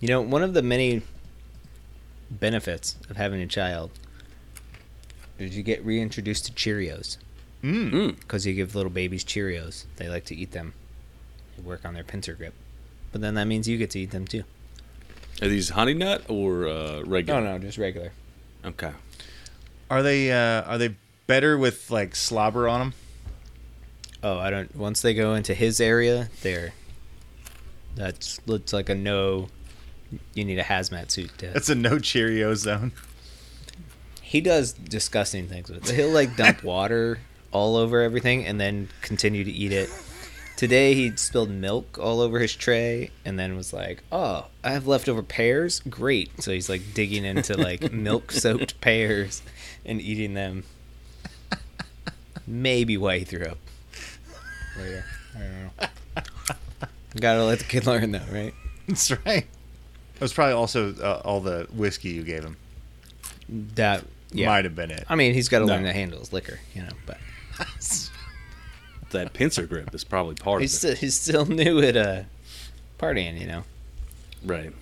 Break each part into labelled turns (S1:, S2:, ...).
S1: You know, one of the many benefits of having a child is you get reintroduced to Cheerios
S2: Mm.
S1: because you give little babies Cheerios. They like to eat them. They work on their pincer grip. But then that means you get to eat them too.
S3: Are these honey nut or uh, regular?
S1: No, no, just regular.
S3: Okay.
S2: Are they uh, are they better with like slobber on them?
S1: Oh, I don't. Once they go into his area, they're that's looks like a no. You need a hazmat suit. To,
S2: That's a no Cheerio zone.
S1: he does disgusting things with it. He'll like dump water all over everything and then continue to eat it. Today he spilled milk all over his tray and then was like, "Oh, I have leftover pears. Great!" So he's like digging into like milk-soaked pears and eating them. Maybe why he threw up later. I don't know. Gotta let the kid learn though, right?
S2: That's right. It was probably also uh, all the whiskey you gave him.
S1: That yeah.
S2: Might have been it.
S1: I mean, he's got to
S3: No.
S1: learn to handle his liquor, you know. But
S3: That pincer grip is probably part
S1: he's
S3: of it.
S1: still, he's still new at uh, partying, you know.
S3: Right.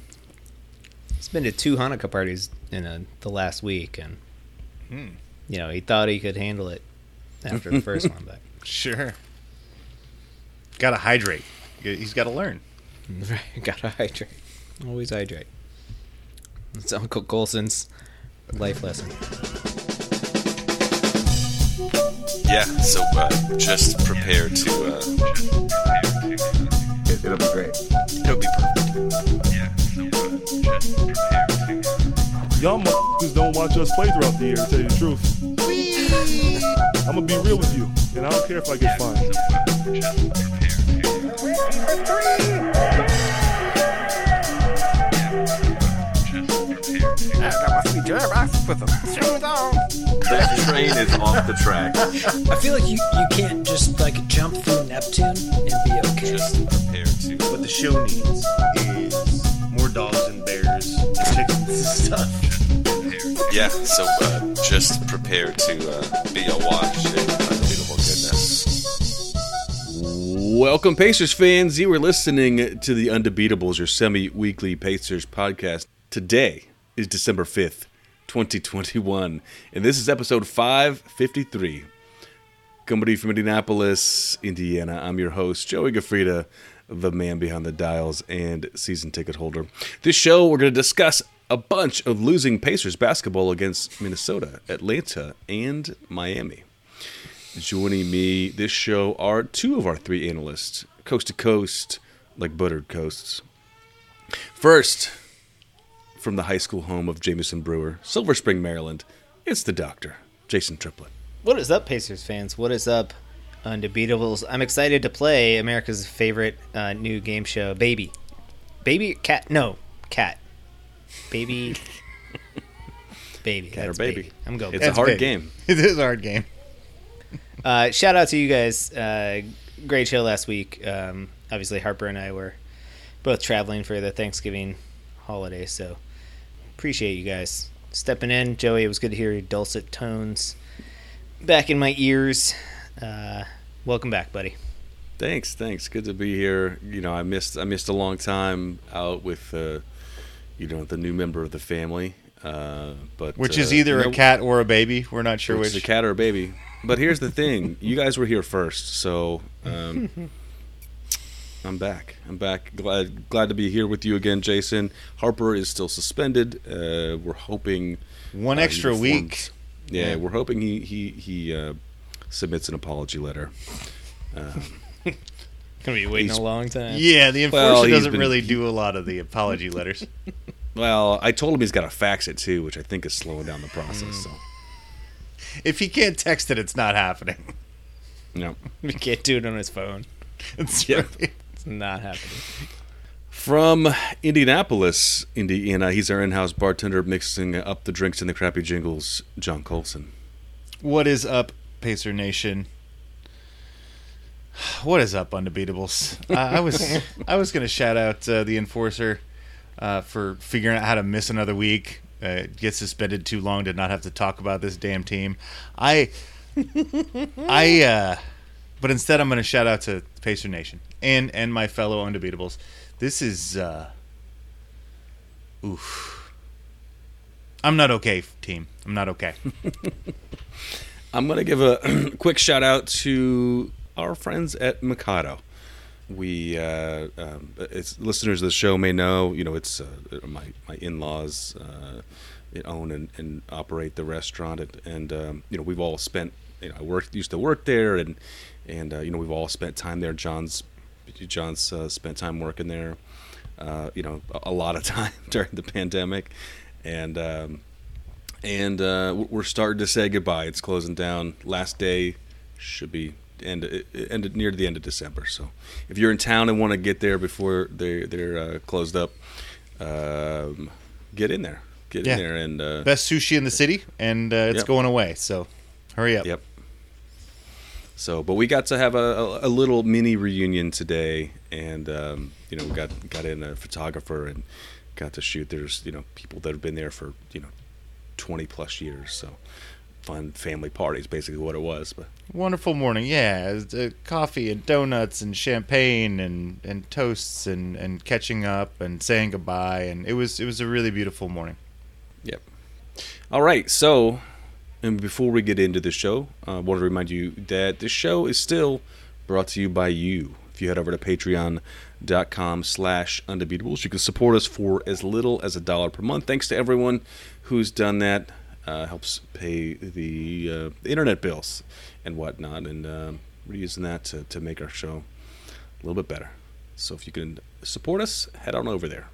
S1: He's been to two Hanukkah parties in uh the last week, and
S2: Hmm.
S1: you know he thought he could handle it after the first one, but
S2: Sure. Got to hydrate. He's got to learn.
S1: gotta hydrate. Always hydrate. It's Uncle Colson's life lesson.
S4: Yeah, so uh, just prepare to. Uh,
S5: It, it'll be great.
S4: it'll be perfect. Yeah, so uh, just prepare to.
S6: Y'all motherfuckers don't watch us play throughout the year, to tell you the truth. I'm gonna be real with you, and I don't care if I get fined.
S4: Just prepare to.
S5: That train is off the track.
S7: I feel like you, you can't just like jump through Neptune and be okay.
S4: Just prepare to.
S2: What the show needs is more dogs and bears and chickens and stuff.
S4: Yeah, so uh, just prepare to uh, be awash in unbeatable goodness.
S3: Welcome, Pacers fans. You are listening to the Undebeatables, your semi weekly Pacers podcast. Today is December 5th, 2021, and this is episode 553. Coming to you from Indianapolis, Indiana. I'm your host, Joey Gafrida, the man behind the dials and season ticket holder. This show, we're going to discuss a bunch of losing Pacers basketball against Minnesota, Atlanta, and Miami. Joining me this show are two of our three analysts, coast to coast, like buttered coasts. First, from the high school home of Jameson Brewer, Silver Spring, Maryland, it's the doctor, Jason Triplett.
S1: What is up, Pacers fans? What is up, Undebeatables? I'm excited to play America's favorite uh, new game show, Baby. Baby cat? No, cat. Baby. baby.
S3: Cat or
S1: That's
S3: baby.
S1: I'm going.
S3: It's
S1: baby.
S3: a hard
S2: big.
S3: game.
S2: It is a hard game.
S1: Uh, shout out to you guys. Uh, great show last week. Um, obviously, Harper and I were both traveling for the Thanksgiving holiday, so appreciate you guys stepping in. Joey, it was good to hear your dulcet tones back in my ears. Uh, welcome back, buddy.
S3: Thanks, thanks. Good to be here. You know, I missed I missed a long time out with uh, you know the new member of the family, uh, but
S2: Which
S3: uh,
S2: is either
S3: you know,
S2: a cat or a baby. We're not sure
S3: which
S2: which.
S3: is a cat or a baby. But here's the thing: you guys were here first, so um, I'm back. I'm back. Glad glad to be here with you again, Jason. Harper is still suspended. Uh, we're hoping
S2: One
S3: uh,
S2: extra week.
S3: Yeah,
S2: Yeah.
S3: we're hoping he he he uh, submits an apology letter.
S1: Gonna be waiting a long time.
S2: Yeah, the enforcer
S3: Well,
S2: doesn't
S3: been-
S2: really do a lot of the apology letters.
S3: Well, I told him he's got to fax it too, which I think is slowing down the process. So,
S2: if he can't text it, it's not happening.
S3: no.
S1: He can't do it on his phone.
S2: It's
S3: Yeah.
S2: right.
S1: It's not happening.
S3: From Indianapolis, Indiana, he's our in-house bartender, mixing up the drinks and the crappy jingles. John Colson.
S2: What is up, Pacer Nation? What is up, Undebeatables? Uh, I was I was gonna shout out uh, the enforcer uh, for figuring out how to miss another week, uh, get suspended too long to not have to talk about this damn team. I I uh, but instead I'm gonna shout out to Pacer Nation and and my fellow Undebeatables. This is uh, oof. I'm not okay, team. I'm not okay.
S3: I'm to give a quick shout out to our friends at Mikado. We, uh, um, it's listeners of the show may know, you know, it's uh, my my in-laws uh, own and, and operate the restaurant, and, and um, you know, we've all spent, you know, I worked used to work there, and and uh, you know, we've all spent time there. John's John's uh, spent time working there, uh, you know, a, lot of time during the pandemic, and. Um, and uh, we're starting to say goodbye. It's closing down. Last day should be end, end near the end of December. So if you're in town and want to get there before they they're uh, closed up, um, get in there. Get
S2: Yeah.
S3: in there and uh,
S2: Best sushi in the city, and uh, it's
S3: Yep.
S2: going away. So hurry up.
S3: Yep. So, but we got to have a, a, little mini reunion today, and um, you know, we got got in a photographer and got to shoot. There's you know people that have been there for you know twenty plus years. So, fun family party is basically what it was. But
S2: Wonderful morning. Yeah, uh, coffee and donuts and champagne and, and toasts and, and catching up and saying goodbye. And it was it was a really beautiful morning.
S3: Yep. All right. So, and before we get into the show, I want to remind you that this show is still brought to you by you. If you head over to patreon.com slash undebeatables, you can support us for as little as a dollar per month. Thanks to everyone who's done that. Uh, helps pay the, uh, internet bills and whatnot. And um, we're using that to, to make our show a little bit better. So if you can support us, head on over there.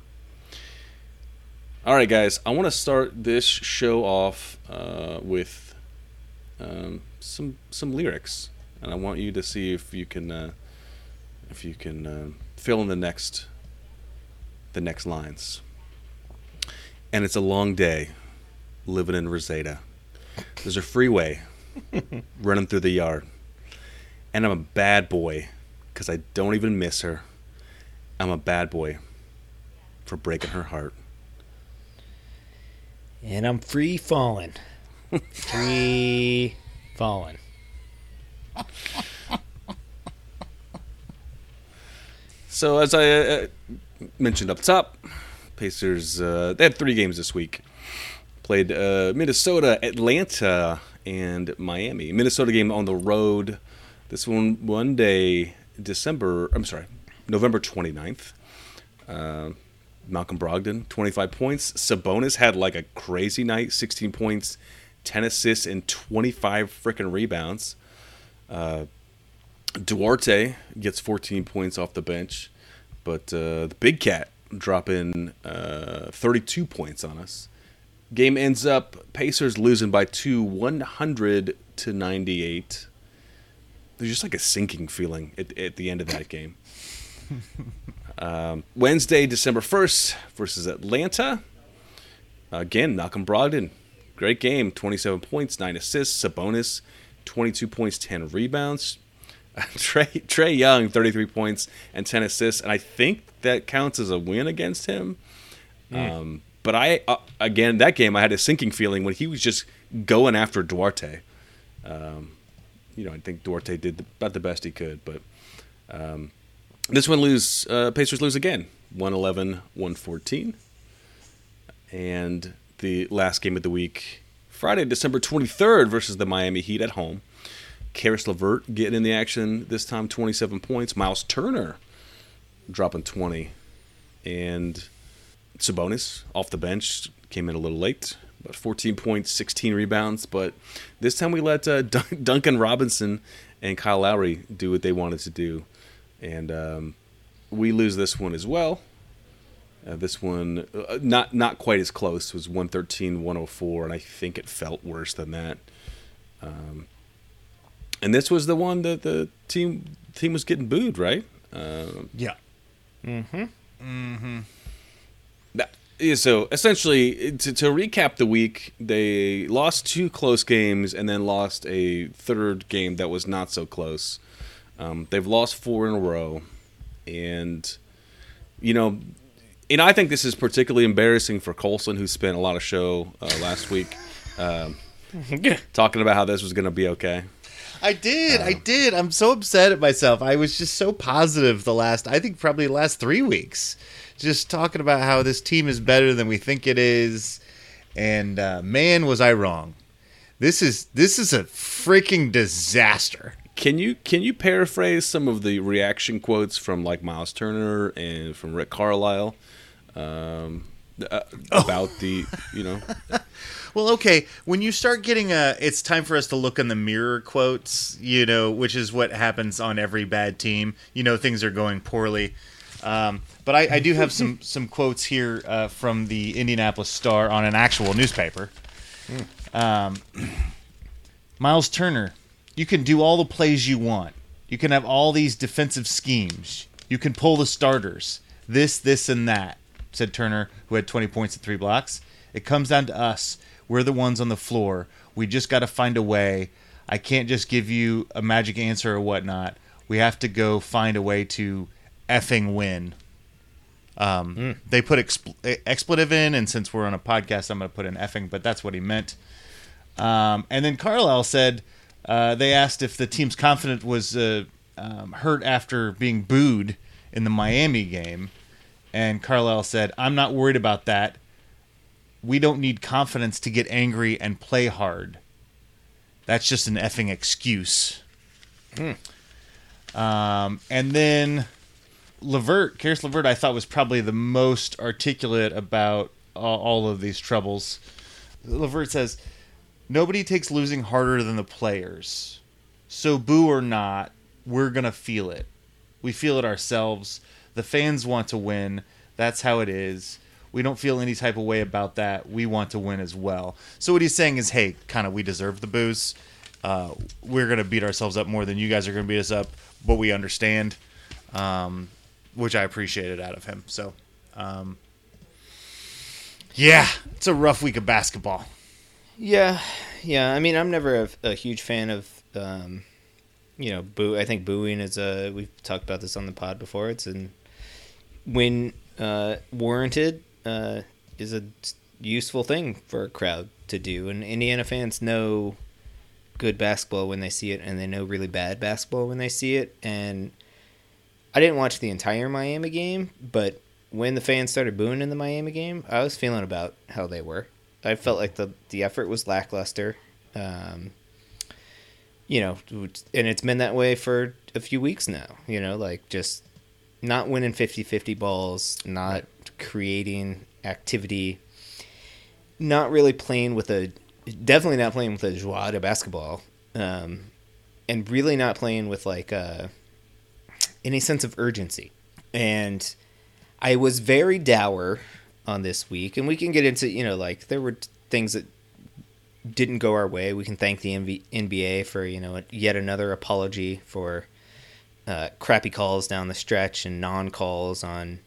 S3: All right, guys. I want to start this show off uh, with um, some some lyrics, and I want you to see if you can uh, if you can uh, fill in the next the next lines. And it's a long day living in Reseda. There's a freeway running through the yard, and I'm a bad boy because I don't even miss her. I'm a bad boy for breaking her heart.
S1: And I'm free falling. free falling.
S3: So as I uh, mentioned up top, Pacers uh, they had three games this week. Played uh, Minnesota, Atlanta, and Miami. Minnesota game on the road. This one one day, December. I'm sorry, November 29th. Uh, Malcolm Brogdon, 25 points. Sabonis had like a crazy night, 16 points, 10 assists, and 25 freaking rebounds. Duarte gets 14 points off the bench, but uh, the Big Cat dropping uh, 32 points on us. Game ends up Pacers losing by two, 100 to 98. There's just like a sinking feeling at, at the end of that game. um, Wednesday, December 1st versus Atlanta. Again, Malcolm Brogdon, great game, 27 points, 9 assists. Sabonis, 22 points, 10 rebounds. Trae Trae Young, 33 points and 10 assists, and I think that counts as a win against him. Um, but I uh, again that game I had a sinking feeling when he was just going after Duarte. Um, you know, I think Duarte did the, about the best he could, but um, this one lose uh, Pacers lose again, 111-114. And the last game of the week, Friday, December 23rd versus the Miami Heat at home. Caris LeVert getting in the action this time, 27 points. Miles Turner dropping 20. And Sabonis off the bench came in a little late, about 14 points, 16 rebounds. But this time we let uh, Dun- Duncan Robinson and Kyle Lowry do what they wanted to do. And um, we lose this one as well. Uh, this one, uh, not not quite as close. It was 113, 104, and I think it felt worse than that. Um, and this was the one that the team team was getting booed, right? Um,
S2: Yeah.
S3: that- yeah, so essentially, to, to recap the week, they lost two close games and then lost a third game that was not so close. Um, they've lost four in a row, and you know, and I think this is particularly embarrassing for Colson, who spent a lot of show uh, last week um, talking about how this was going to be okay.
S2: I did. I did. I'm so upset at myself. I was just so positive the last, I think probably the last three weeks. just talking about how this team is better than we think it is, and uh, man, was I wrong. This is this is a freaking disaster.
S3: Can you can you paraphrase some of the reaction quotes from like Miles Turner and from Rick Carlisle um, uh, about the you know
S2: Well, okay, when you start getting a, it's time for us to look in the mirror quotes, you know, which is what happens on every bad team. You know, things are going poorly. Um, but I, I do have some some quotes here uh, from the Indianapolis Star on an actual newspaper. Um, Miles Turner, you can do all the plays you want. You can have all these defensive schemes. You can pull the starters. This, this, and that, said Turner, who had 20 points and three blocks. It comes down to us. We're the ones on the floor. We just got to find a way. I can't just give you a magic answer or whatnot. We have to go find a way to effing win. Um, They put expl- expletive in, and since we're on a podcast, I'm going to put in effing, but that's what he meant. Um, and then Carlisle said uh, they asked if the team's confidence was uh, um, hurt after being booed in the Miami game. And Carlisle said, I'm not worried about that. We don't need confidence to get angry and play hard. That's just an effing excuse. Um, and then Levert, Caris Levert, I thought was probably the most articulate about all, all of these troubles. Levert says, Nobody takes losing harder than the players. So, boo or not, we're going to feel it. We feel it ourselves. The fans want to win. That's how it is. We don't feel any type of way about that. We want to win as well. So, what he's saying is, hey, kind of, we deserve the booze. Uh, we're going to beat ourselves up more than you guys are going to beat us up, but we understand, um, which I appreciated out of him. So, um, yeah, it's a rough week of basketball.
S1: Yeah, yeah. I mean, I'm never a, a huge fan of, um, you know, boo. I think booing is a. We've talked about this on the pod before. It's an when uh, warranted uh, is a useful thing for a crowd to do, and Indiana fans know good basketball when they see it, and they know really bad basketball when they see it. And I didn't watch the entire Miami game, but when the fans started booing in the Miami game, I was feeling about how they were. I felt like the the effort was lackluster. Um, you know, and it's been that way for a few weeks now. You know, like just not winning 50-50 balls, not creating activity, not really playing with a definitely not playing with a joie de basketball, um, and really not playing with like uh, any sense of urgency. And I was very dour on this week, and we can get into you know like there were things that didn't go our way. We can thank the NV- NBA for you know yet another apology for uh, crappy calls down the stretch and non calls on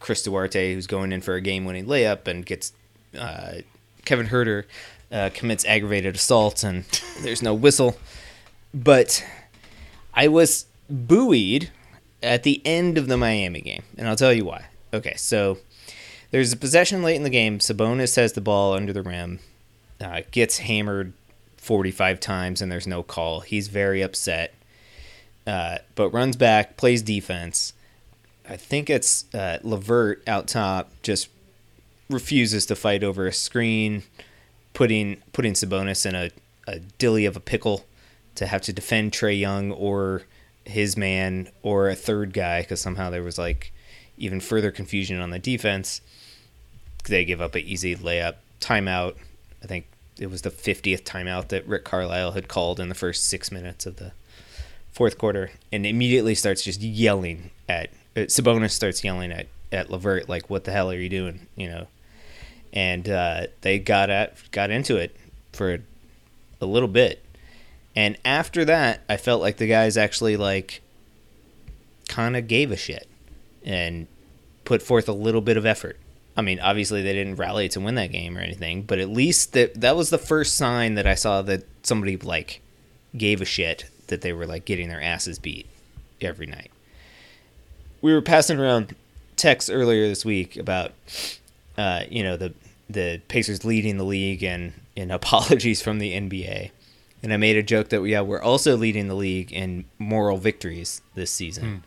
S1: Chris Duarte, who's going in for a game winning layup and gets uh, Kevin Huerter uh, commits aggravated assault and there's no whistle. But I was buoyed at the end of the Miami game, and I'll tell you why. Okay, so there's a possession late in the game. Sabonis has the ball under the rim, uh, gets hammered 45 times, and there's no call. He's very upset, uh, but runs back, plays defense. I think it's uh, Levert out top, just refuses to fight over a screen, putting putting Sabonis in a, a dilly of a pickle to have to defend Trae Young or his man or a third guy because somehow there was like even further confusion on the defense. They give up an easy layup timeout. I think it was the 50th timeout that Rick Carlisle had called in the first six minutes of the fourth quarter, and immediately starts just yelling at uh, Sabonis starts yelling at at Levert like, "What the hell are you doing?" You know, and uh, they got at got into it for a little bit, and after that, I felt like the guys actually like kind of gave a shit and put forth a little bit of effort. I mean, obviously they didn't rally to win that game or anything, but at least that that was the first sign that I saw that somebody like gave a shit that they were like getting their asses beat every night. We were passing around texts earlier this week about uh, you know the the Pacers leading the league and and apologies from the NBA. And I made a joke that yeah, we're also leading the league in moral victories this season,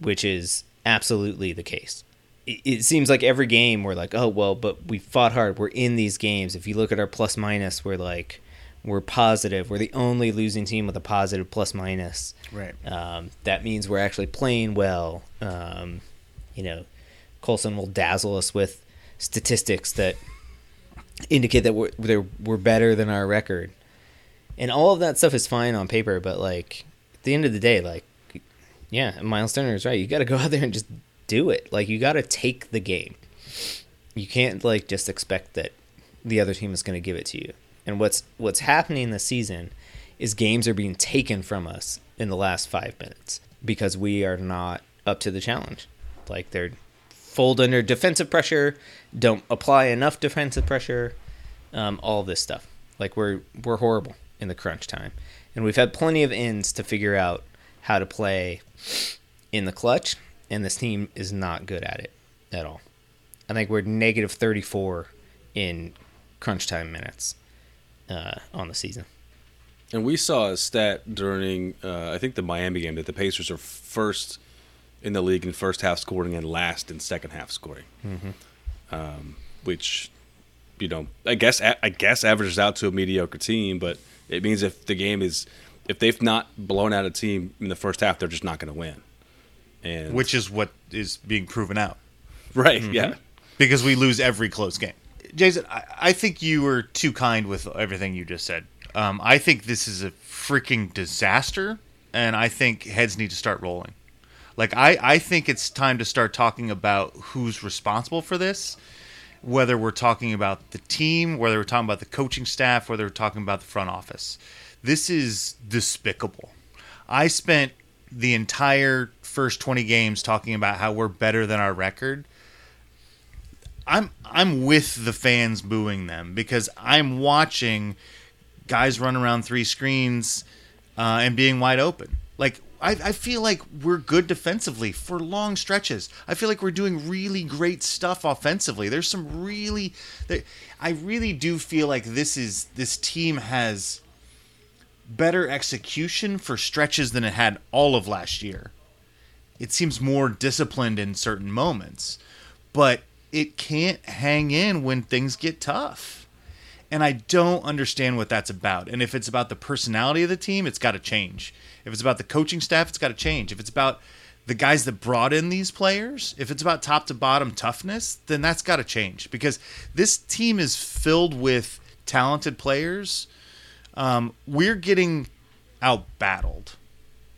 S1: which is absolutely the case. it, it seems like every game we're like, oh well, but we fought hard. We're in these games. If you look at our plus minus, we're like we're positive. We're the only losing team with a positive plus minus.
S2: Right.
S1: Um, that means we're actually playing well. Um, you know, Colson will dazzle us with statistics that indicate that we're they're, we're better than our record, and all of that stuff is fine on paper. But like at the end of the day, like yeah, Miles Turner is right. You got to go out there and just do it. Like you got to take the game. You can't like just expect that the other team is going to give it to you. And what's what's happening this season is games are being taken from us in the last 5 minutes because we are not up to the challenge. Like they're fold under defensive pressure, don't apply enough defensive pressure, um, all this stuff. Like we're we're horrible in the crunch time, and we've had plenty of ends to figure out how to play in the clutch, and this team is not good at it at all. I think we're negative 34 in crunch time minutes uh, on the season.
S3: And we saw a stat during, uh, I think, the Miami game that the Pacers are first in the league in first half scoring and last in second half scoring, um, which you know I guess I guess averages out to a mediocre team, but it means if the game is if they've not blown out a team in the first half, they're just not going to win. And
S2: Which is what is being proven out
S3: right, yeah,
S2: because we lose every close game. Jason, I, I think you were too kind with everything you just said. Um, I think this is a freaking disaster, and I think heads need to start rolling. Like I, I think it's time to start talking about who's responsible for this. Whether we're talking about the team, whether we're talking about the coaching staff, whether we're talking about the front office. This is despicable. I spent the entire first 20 games talking about how we're better than our record. I'm I'm with the fans booing them because I'm watching guys run around three screens uh, and being wide open. Like I, I feel like we're good defensively for long stretches. I feel like we're doing really great stuff offensively. There's some really, I really do feel like this is this team has better execution for stretches than it had all of last year. It seems more disciplined in certain moments, but it can't hang in when things get tough. And I don't understand what that's about. And if it's about the personality of the team, it's got to change. If it's about the coaching staff, it's got to change. If it's about the guys that brought in these players, if it's about top to bottom toughness, then that's got to change because this team is filled with talented players. Um, we're getting out battled.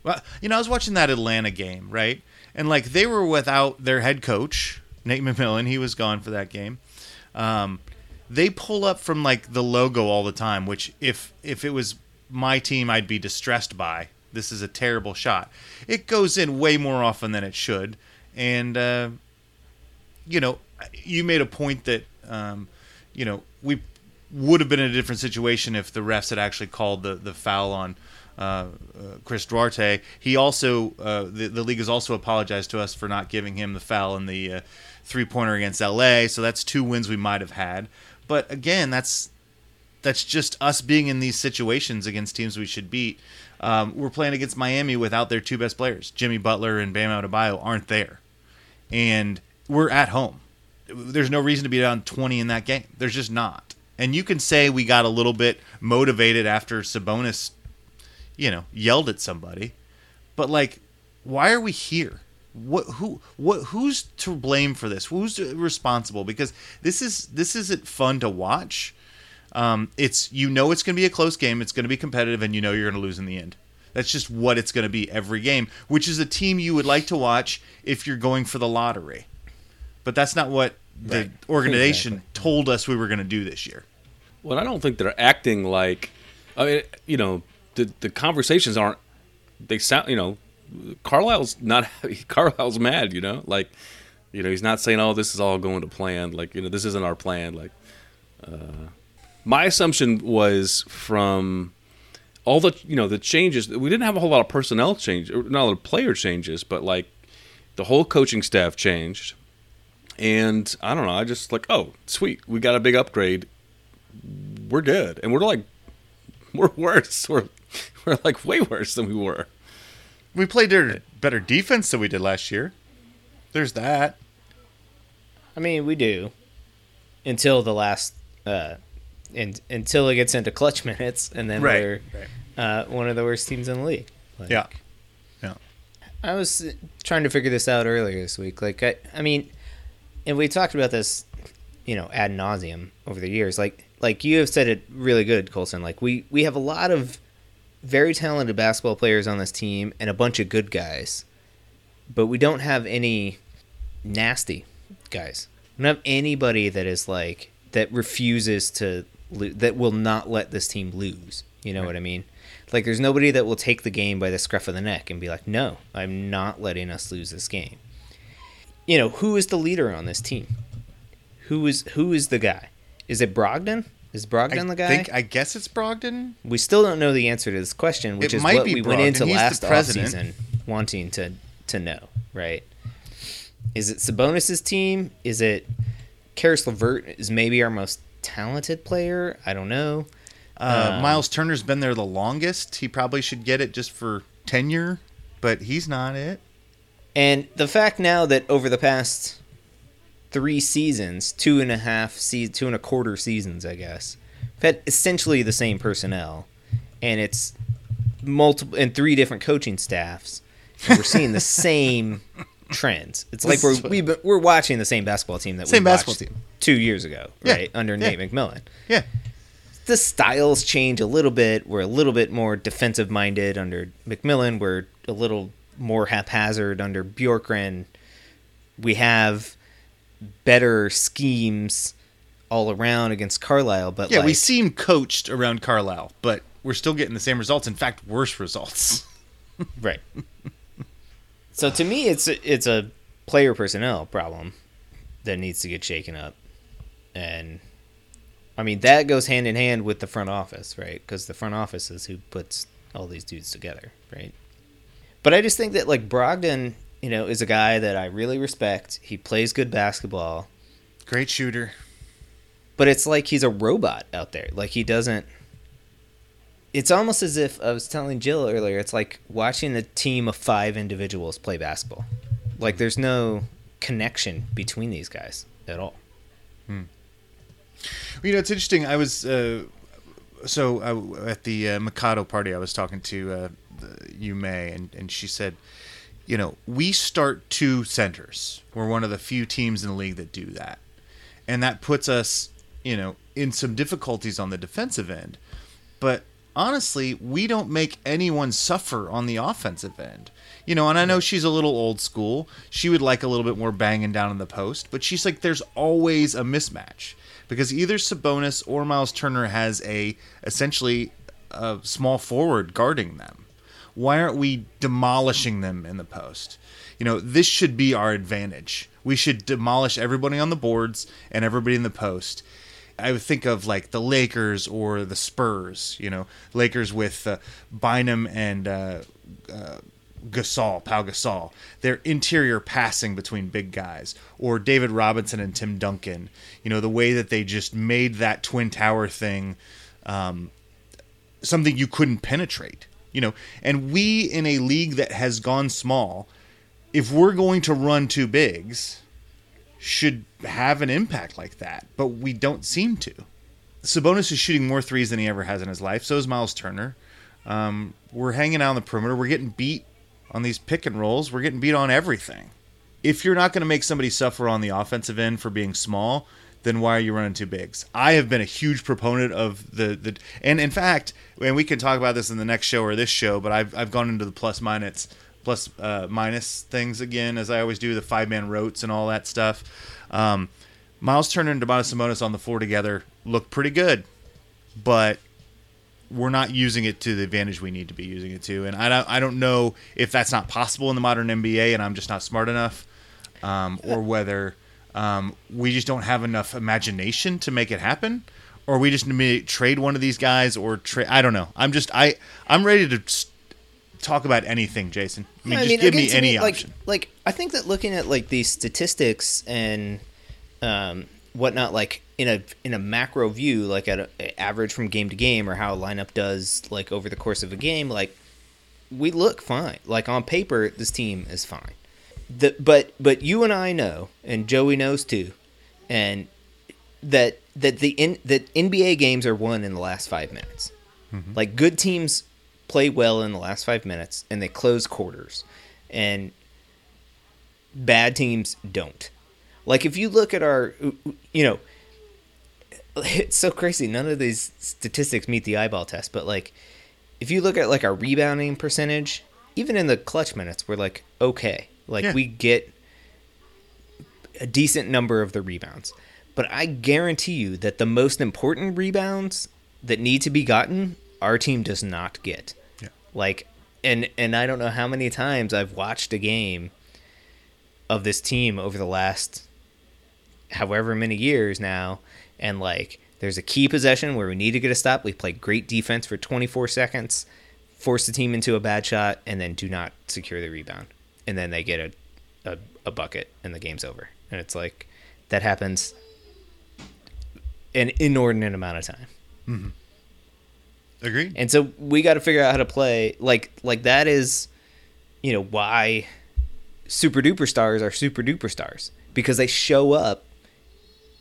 S2: Well, you know, I was watching that Atlanta game, right? And like they were without their head coach, Nate McMillan. He was gone for that game. Um, they pull up from like the logo all the time, which if if it was my team, I'd be distressed by. This is a terrible shot. It goes in way more often than it should, and uh, you know, you made a point that um, you know we would have been in a different situation if the refs had actually called the the foul on. Uh, uh, Chris Duarte. He also uh, the the league has also apologized to us for not giving him the foul in the uh, three pointer against LA. So that's two wins we might have had. But again, that's that's just us being in these situations against teams we should beat. Um, we're playing against Miami without their two best players, Jimmy Butler and Bam Adebayo, aren't there, and we're at home. There's no reason to be down 20 in that game. There's just not. And you can say we got a little bit motivated after Sabonis, you know, yelled at somebody, but like, why are we here? What who what who's to blame for this? Who's responsible? Because this is this isn't fun to watch. Um, it's you know it's going to be a close game. It's going to be competitive, and you know you're going to lose in the end. That's just what it's going to be every game. Which is a team you would like to watch if you're going for the lottery. But that's not what the
S1: Right.
S2: organization
S1: Exactly.
S2: told us we were going to do this year.
S3: Well, I don't think they're acting like, I mean, you know, the the conversations aren't. They sound, you know, Carlisle's not. Carlisle's mad, you know, like, you know, he's not saying, "Oh, this is all going to plan." Like, you know, this isn't our plan. Like, uh, my assumption was from all the, you know, the changes. We didn't have a whole lot of personnel change, not a lot of player changes, but like, the whole coaching staff changed. And I don't know. I just like, oh, sweet, we got a big upgrade we're good, and we're like, we're worse. We're we're like way worse than we were.
S2: We played better, better defense than we did last year. There's that.
S1: I mean, we do until the last, uh, in, until it gets into clutch minutes, and then
S2: Right,
S1: we're uh, one of the worst teams in the league. Like,
S2: Yeah. Yeah.
S1: I was trying to figure this out earlier this week. Like, I, I mean, and we talked about this, you know, ad nauseum over the years. Like, like you have said it really good, Colson. Like, we we have a lot of very talented basketball players on this team and a bunch of good guys, but we don't have any nasty guys. We don't have anybody that is like that refuses to lo- that will not let this team lose. You know what I mean? Like there's nobody that will take the game by the scruff of the neck and be like, "No, I'm not letting us lose this game." You know, who is the leader on this team? Who is who is the guy? Is it Brogdon? Is Brogdon
S2: I
S1: the guy?
S2: think I guess it's Brogdon.
S1: we still don't know the answer to this question, which
S2: It
S1: is what we went into
S2: He's
S1: last offseason wanting to to know, right? Is it Sabonis's team? Is it Caris LeVert is maybe our most talented player? I don't know.
S2: Uh,
S1: Um,
S2: Miles Turner's been there the longest. He probably should get it just for tenure, but he's not it.
S1: And the fact now that over the past three seasons, two and a half, se- two and a quarter seasons, I guess, we've had essentially the same personnel, and it's multiple and three different coaching staffs, and we're seeing the same trends. It's like we're been, we're watching the same basketball team that
S2: Same
S1: we watched
S2: basketball team.
S1: two years ago,
S2: Yeah,
S1: right under
S2: yeah.
S1: Nate McMillan
S2: Yeah.
S1: the styles change a little bit. We're a little bit more defensive minded under McMillan. We're a little more haphazard under Bjorkgren. We have better schemes all around against Carlisle, but
S2: Yeah, we seem coached around Carlisle, but we're still getting the same results. In fact, worse results.
S1: right. so to me, it's a, it's a player personnel problem that needs to get shaken up, and I mean that goes hand in hand with the front office, right? Because the front office is who puts all these dudes together, right? But I just think that like Brogdon, you know, is a guy that I really respect. He plays good basketball,
S2: Great shooter.
S1: but it's like he's a robot out there. Like he doesn't. It's almost as if I was telling Jill earlier. It's like watching a team of five individuals play basketball. Like there's no connection between these guys at all.
S2: You know, it's interesting. I was uh, so uh, at the uh, Mikado party. I was talking to uh, Yu May, and and she said, you know, we start two centers. We're one of the few teams in the league that do that, and that puts us, you know, in some difficulties on the defensive end. But honestly, we don't make anyone suffer on the offensive end. You know, and I know she's a little old school. She would like a little bit more banging down in the post, but she's like, there's always a mismatch because either Sabonis or Miles Turner has a essentially a small forward guarding them. Why aren't we demolishing them in the post? You know, this should be our advantage. We should demolish everybody on the boards and everybody in the post. I would think of like the Lakers or the Spurs. You know, Lakers with uh, Bynum and uh, uh, Gasol, Pau Gasol. Their interior passing between big guys, or David Robinson and Tim Duncan. You know, the way that they just made that twin tower thing um, something you couldn't penetrate. You know, and we in a league that has gone small, if we're going to run two bigs, should have an impact like that, but we don't seem to. Sabonis is shooting more threes than he ever has in his life. So is Miles Turner. Um, we're hanging out on the perimeter. We're getting beat on these pick and rolls. We're getting beat on everything. If you're not going to make somebody suffer on the offensive end for being small, then why are you running two bigs? I have been a huge proponent of the the and in fact, and we can talk about this in the next show or this show, but I've I've gone into the plus minus plus uh, minus things again as I always do the five man rotes and all that stuff. Um, Miles Turner and Domantas Sabonis on the floor together look pretty good, but we're not using it to the advantage we need to be using it to. And I don't, I don't know if that's not possible in the modern NBA, and I'm just not smart enough, um, or whether um, we just don't have enough imagination to make it happen, or we just need to trade one of these guys, or trade. I don't know. I'm just I I'm ready to talk about anything, Jason. I mean,
S1: Yeah,
S2: just give me any
S1: like,
S2: option.
S1: Like, I think that looking at like these statistics and um, whatnot, like in a in a macro view, like at a, average from game to game, or how a lineup does like over the course of a game, like we look fine. Like on paper, this team is fine. The, but but you and I know, and Joey knows too, and that that the in, that NBA games are won in the last five minutes. Mm-hmm. Like good teams play well in the last five minutes and they close quarters, and bad teams don't. Like if you look at our, you know, it's so crazy. None of these statistics meet the eyeball test, but like if you look at like our rebounding percentage, even in the clutch minutes, we're like okay. Like
S2: Yeah.
S1: we get a decent number of the rebounds. But I guarantee you that the most important rebounds that need to be gotten, our team does not get.
S2: Yeah.
S1: Like and and I don't know how many times I've watched a game of this team over the last however many years now and like there's a key possession where we need to get a stop. We play great defense for 24 seconds, force the team into a bad shot and then do not secure the rebound. And then they get a a, a bucket and the game's over. And it's like that happens an inordinate amount of time. Mm-hmm.
S2: Agreed.
S1: And so we got to figure out how to play like like that is you know why super duper stars are super duper stars because they show up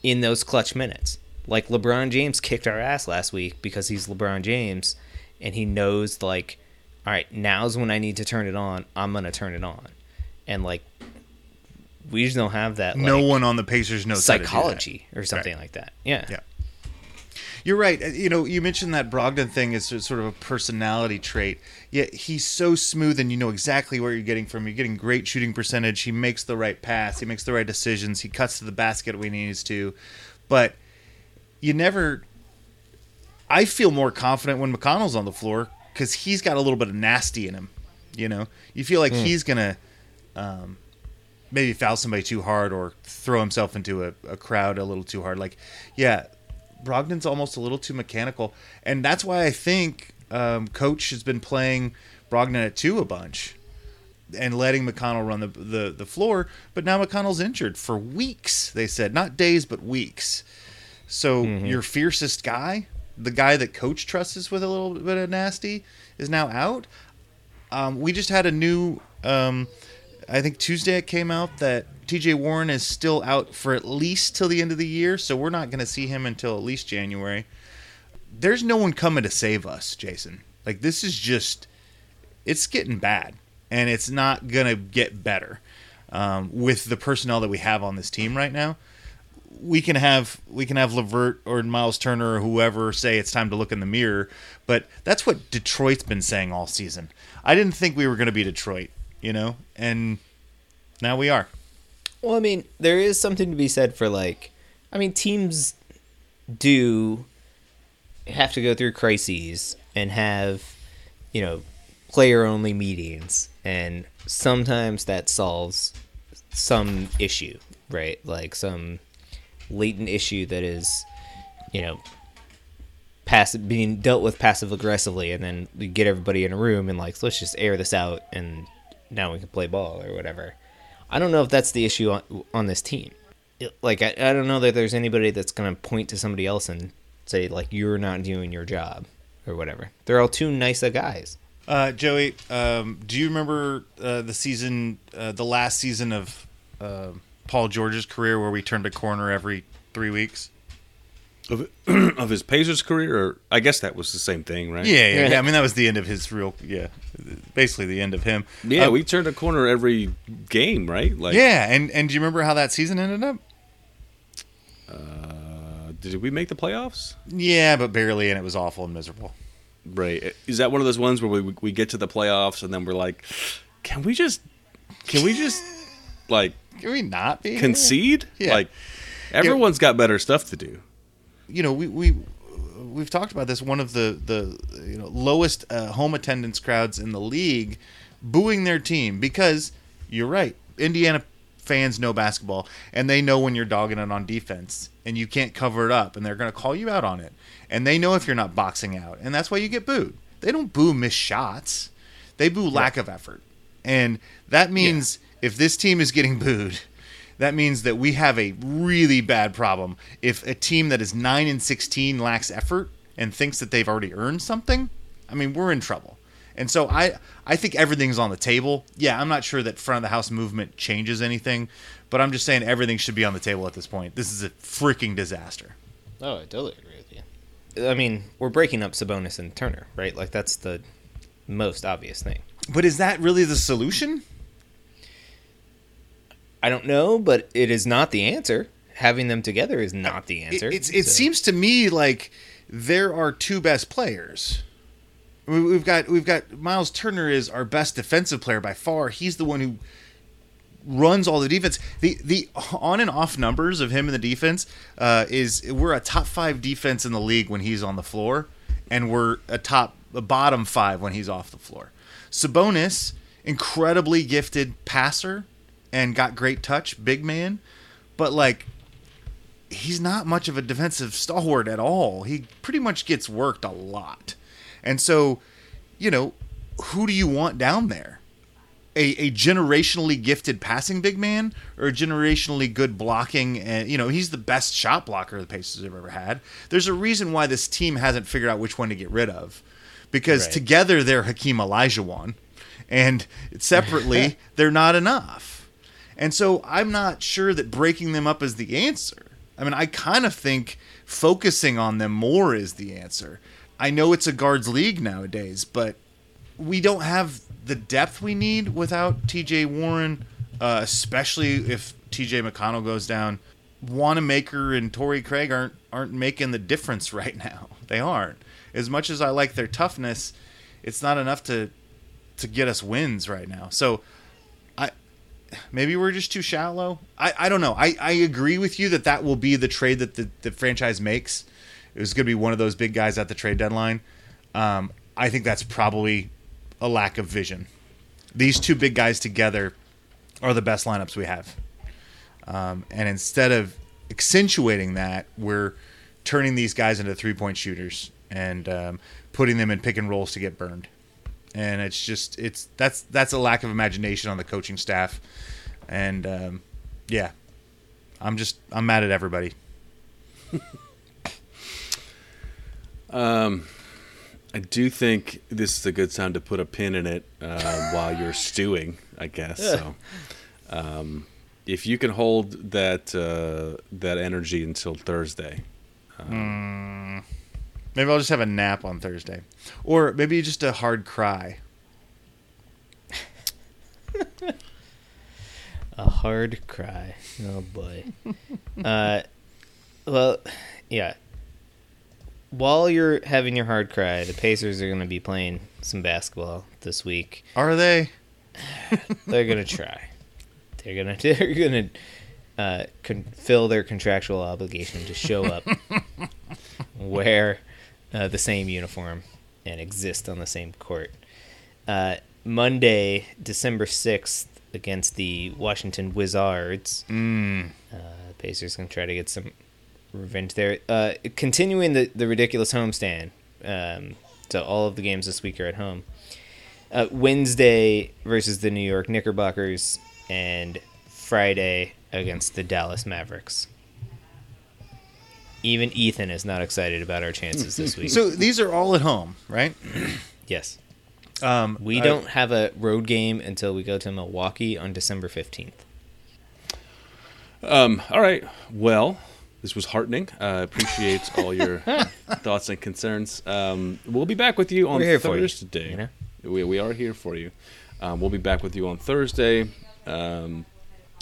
S1: in those clutch minutes. Like LeBron James kicked our ass last week because he's LeBron James and he knows like all right, now's when I need to turn it on. I'm going to turn it on. And like we just don't have that
S2: no
S1: like,
S2: one on the Pacers knows how to do that.
S1: psychology or something like that. Yeah.
S2: Yeah. You're right. Uh, You know, you mentioned that Brogdon thing is sort of a personality trait. Yet he's so smooth, and you know exactly where you're getting from. You're getting great shooting percentage. He makes the right pass. He makes the right decisions. He cuts to the basket when he needs to. But you never. I feel more confident when McConnell's on the floor because he's got a little bit of nasty in him. You know, you feel like he's gonna um, maybe foul somebody too hard or throw himself into a, a crowd a little too hard. Like, yeah, Brogdon's almost a little too mechanical, and that's why I think um, Coach has been playing Brogdon at two a bunch and letting McConnell run the, the the floor. But now McConnell's injured for weeks. They said not days but weeks. So your fiercest guy, the guy that Coach trusts with a little bit of nasty, is now out. Um, we just had a new. Um, I think Tuesday it came out that T.J. Warren is still out for at least till the end of the year, so we're not going to see him until at least January. There's no one coming to save us, Jason. Like this is just, it's getting bad, and it's not going to get better um, with the personnel that we have on this team right now. We can have we can have Levert or Miles Turner or whoever say it's time to look in the mirror, but that's what Detroit's been saying all season. I didn't think we were going to be Detroit, you know, and now we are.
S1: Well, I mean, there is something to be said for like, I mean, teams do have to go through crises and have, you know, player only meetings, and sometimes that solves some issue, right? Like some latent issue that is, you know, passive being dealt with passive aggressively, and then we get everybody in a room and like let's just air this out, and now we can play ball or whatever. I don't know if that's the issue on, on this team. It- Like I, I don't know that there's anybody that's gonna point to somebody else and say like you're not doing your job or whatever. They're all too nice a guys.
S2: Uh, Joey, um, do you remember uh, the season, uh, the last season of uh, Paul George's career, where we turned a corner every three weeks?
S3: Of, of his Pacers career, or I guess that was the same thing, right?
S2: Yeah, yeah, yeah. I mean, that was the end of his real, yeah, basically the end of him.
S3: Yeah,
S2: Uh,
S3: we turned a corner every game, right? Like,
S2: yeah, and and do you remember how that season ended up?
S3: uh, did we make the playoffs?
S2: Yeah, but barely, and it was awful and miserable.
S3: Right. Is that one of those ones where we we get to the playoffs and then we're like, can we just, can we just, like
S2: Can we not be
S3: concede?
S2: Yeah.
S3: Like, everyone's got better stuff to do.
S2: you know, we we we've talked about this. One of the the you know lowest uh, home attendance crowds in the league, booing their team because you're right. Indiana fans know basketball and they know when you're dogging it on defense and you can't cover it up and they're going to call you out on it and they know if you're not boxing out and that's why you get booed. They don't boo missed shots. They boo lack of effort. And that means if this team is getting booed, that means that we have a really bad problem. If a team that is 9 and 16 lacks effort and thinks that they've already earned something, I mean, we're in trouble. And so I I think everything's on the table. Yeah, I'm not sure that front of the house movement changes anything, But I'm just saying everything should be on the table at this point. This is a freaking disaster.
S1: Oh, I totally agree with you. I mean, we're breaking up Sabonis and Turner, right? Like that's the most obvious thing.
S2: But is that really the solution?
S1: I don't know, but it is not the answer. Having them together is not the answer.
S2: It, it
S1: So-
S2: seems to me like there are two best players. We- We've got we've got Miles Turner is our best defensive player by far. He's the one who runs all the defense. The the on and off numbers of him in the defense uh, is we're a top five defense in the league when he's on the floor, and we're a top a bottom five when he's off the floor. Sabonis, incredibly gifted passer, and got great touch, big man, but like he's not much of a defensive stalwart at all. He pretty much gets worked a lot. And so, you know, who do you want down there? A, a generationally gifted passing big man or a generationally good blocking and you know he's the best shot blocker the Pacers have ever had. There's a reason why this team hasn't figured out which one to get rid of, because
S1: Right.
S2: together they're Hakeem Olajuwon, and separately they're not enough. And so I'm not sure that breaking them up is the answer. I mean, I kind of think focusing on them more is the answer. I know it's a guards league nowadays, but we don't have the depth we need without TJ Warren, uh, especially if TJ McConnell goes down. Wanamaker and Torrey Craig aren't aren't making the difference right now. They aren't. As much as I like their toughness, it's not enough to to get us wins right now. So maybe we're just too shallow. I, I don't know. I, I agree with you that that will be the trade that the, the franchise makes. It was going to be one of those big guys at the trade deadline. Um, I think that's probably a lack of vision. These two big guys together are the best lineups we have. Um, and instead of accentuating that, we're turning these guys into three point shooters and um, putting them in pick and rolls to get burned. And it's just it's that's that's a lack of imagination on the coaching staff. And um, yeah, I'm just I'm mad at everybody.
S3: Um, I do think this is a good time to put a pin in it uh, while you're stewing, I guess. So, um, if you can hold that uh, that energy until Thursday,
S2: Maybe I'll just have a nap on Thursday, or maybe just a hard cry.
S1: A hard cry. Oh boy. uh, well, yeah. While you're having your hard cry, the Pacers are going to be playing some basketball this week.
S2: Are they?
S1: They're going to try. They're going to they're going to uh, con- fill their contractual obligation to show up, wear uh, the same uniform, and exist on the same court. Uh, Monday, December sixth, against the Washington Wizards.
S2: Mm.
S1: Uh, Pacers gonna try to get some revenge there. Uh, continuing the, the ridiculous homestand. Um, so all of the games this week are at home. Uh, Wednesday versus the New York Knickerbockers, and Friday against the Dallas Mavericks. Even Ethan is not excited about our chances this week.
S2: So these are all at home, right?
S1: yes,
S2: Um,
S1: we
S2: I-
S1: don't have a road game until we go to Milwaukee on December fifteenth.
S3: Um, all right. Well, this was heartening. Uh, appreciate all your thoughts and concerns. Um, we'll be back with you on
S1: We're for you,
S3: Thursday.
S1: you know?
S3: we, we are here for you. Um, we'll be back with you on Thursday, um,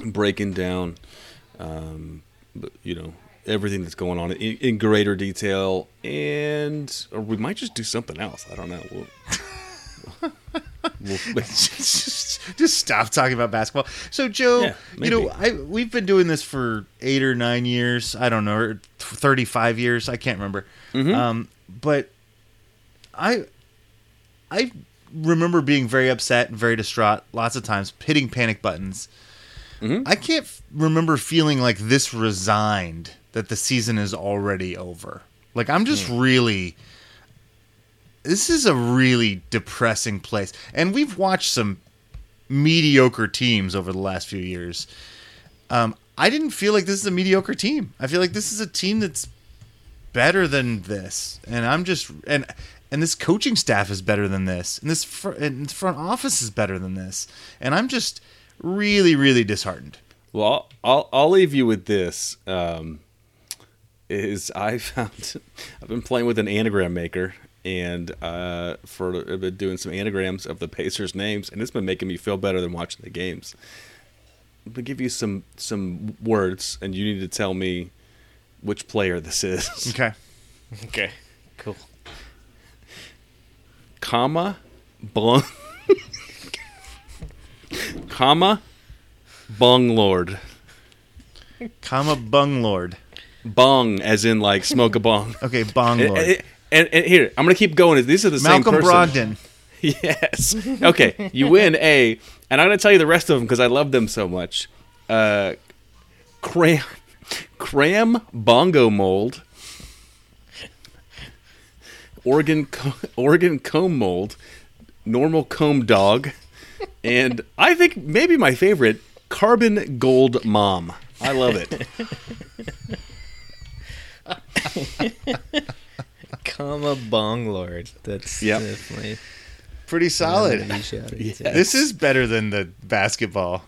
S3: breaking down, um, you know, everything that's going on in, in greater detail, and or we might just do something else. I don't know. We'll, we'll,
S2: just, just stop talking about basketball. So Joe,
S3: Yeah,
S2: you know. I we've been doing this for eight or nine years. I don't know, thirty-five years. I can't remember.
S3: Mm-hmm.
S2: Um, but I, I remember being very upset and very distraught lots of times, hitting panic buttons.
S3: Mm-hmm.
S2: I can't f- remember feeling like this resigned that the season is already over. Like I'm just really this is a really depressing place. And we've watched some mediocre teams over the last few years. Um, I didn't feel like this is a mediocre team. I feel like this is a team that's better than this. And I'm just and and this coaching staff is better than this. And this fr- and front office is better than this. And I'm just really really disheartened.
S3: Well, I'll I'll leave you with this. Um, is I found I've been playing with an anagram maker and uh, for I've been doing some anagrams of the Pacers names, and it's been making me feel better than watching the games. I'm gonna give you some some words, and you need to tell me which player this is.
S2: Okay.
S1: Okay. Cool.
S3: comma, bung, comma, bung lord,
S2: Comma bung lord.
S3: Bung as in like smoke a bong.
S2: Okay, bong
S3: And,
S2: lord.
S3: and- and- and here, I'm gonna keep going. These are the same
S2: Malcolm
S3: person.
S2: Brogdon.
S3: Yes. Okay, you win A, and I'm gonna tell you the rest of them because I love them so much. Uh, cram, cram bongo mold, Oregon, co- Oregon comb mold, normal comb dog, and I think maybe my favorite, carbon gold mom. I love it.
S1: Comma bong lord. That's
S3: Yep.
S1: definitely
S2: Pretty solid.
S3: Yes.
S2: This is better than the basketball.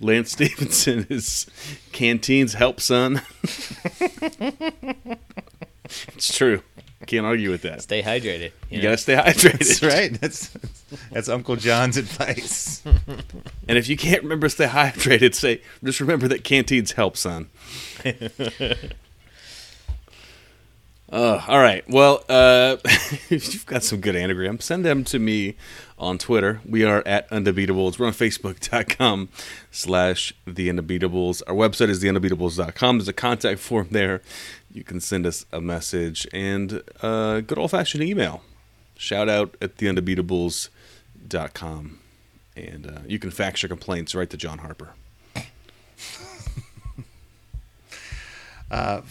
S3: Lance Stephenson is Canteen's help son. it's true. Can't argue with that.
S1: stay hydrated.
S3: You gotta stay hydrated.
S2: That's right. That's that's Uncle John's advice.
S3: And if you can't remember stay hydrated, say just remember that Canteen's help son. Uh, all right. Well, uh, if you've got some good anagrams, send them to me on Twitter. We are at Undebeatables. We're on Facebook.com slash The Undebeatables. Our website is TheUndebeatables.com. There's a contact form there. You can send us a message and a good old-fashioned email. Shout out at TheUndebeatables.com. And uh, you can fax your complaints right to John Harper.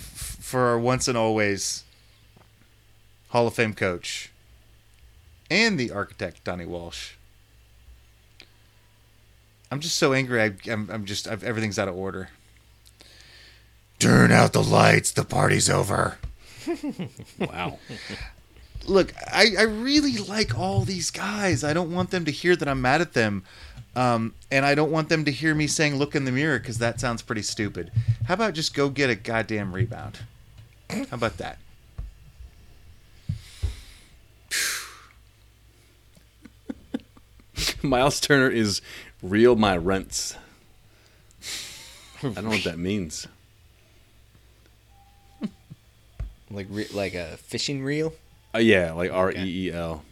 S2: For our once and always Hall of Fame coach and the architect Donnie Walsh. I'm just so angry. I, I'm, I'm just I've, everything's out of order. Turn out the lights. The party's over.
S3: Wow.
S2: look, I, I really like all these guys. I don't want them to hear that I'm mad at them. Um, and I don't want them to hear me saying, look in the mirror, because that sounds pretty stupid. How about just go get a goddamn rebound? How about that?
S3: Miles Turner is reel my rents. I don't know what that means.
S1: Like re- like a fishing reel.
S3: Uh, yeah, like R E E L.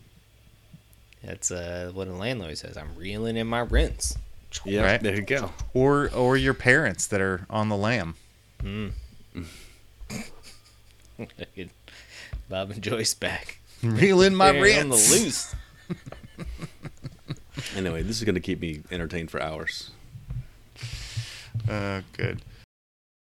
S1: That's uh, what a landlord says. I'm reeling in my rents.
S3: Yeah,
S2: Right.
S3: there you go.
S2: Or or your parents that are on the lam.
S1: Bob and Joyce back.
S2: Reel in my
S1: They're
S2: rents.
S1: on the loose.
S3: Anyway, this is going to keep me entertained for hours.
S2: Uh, good.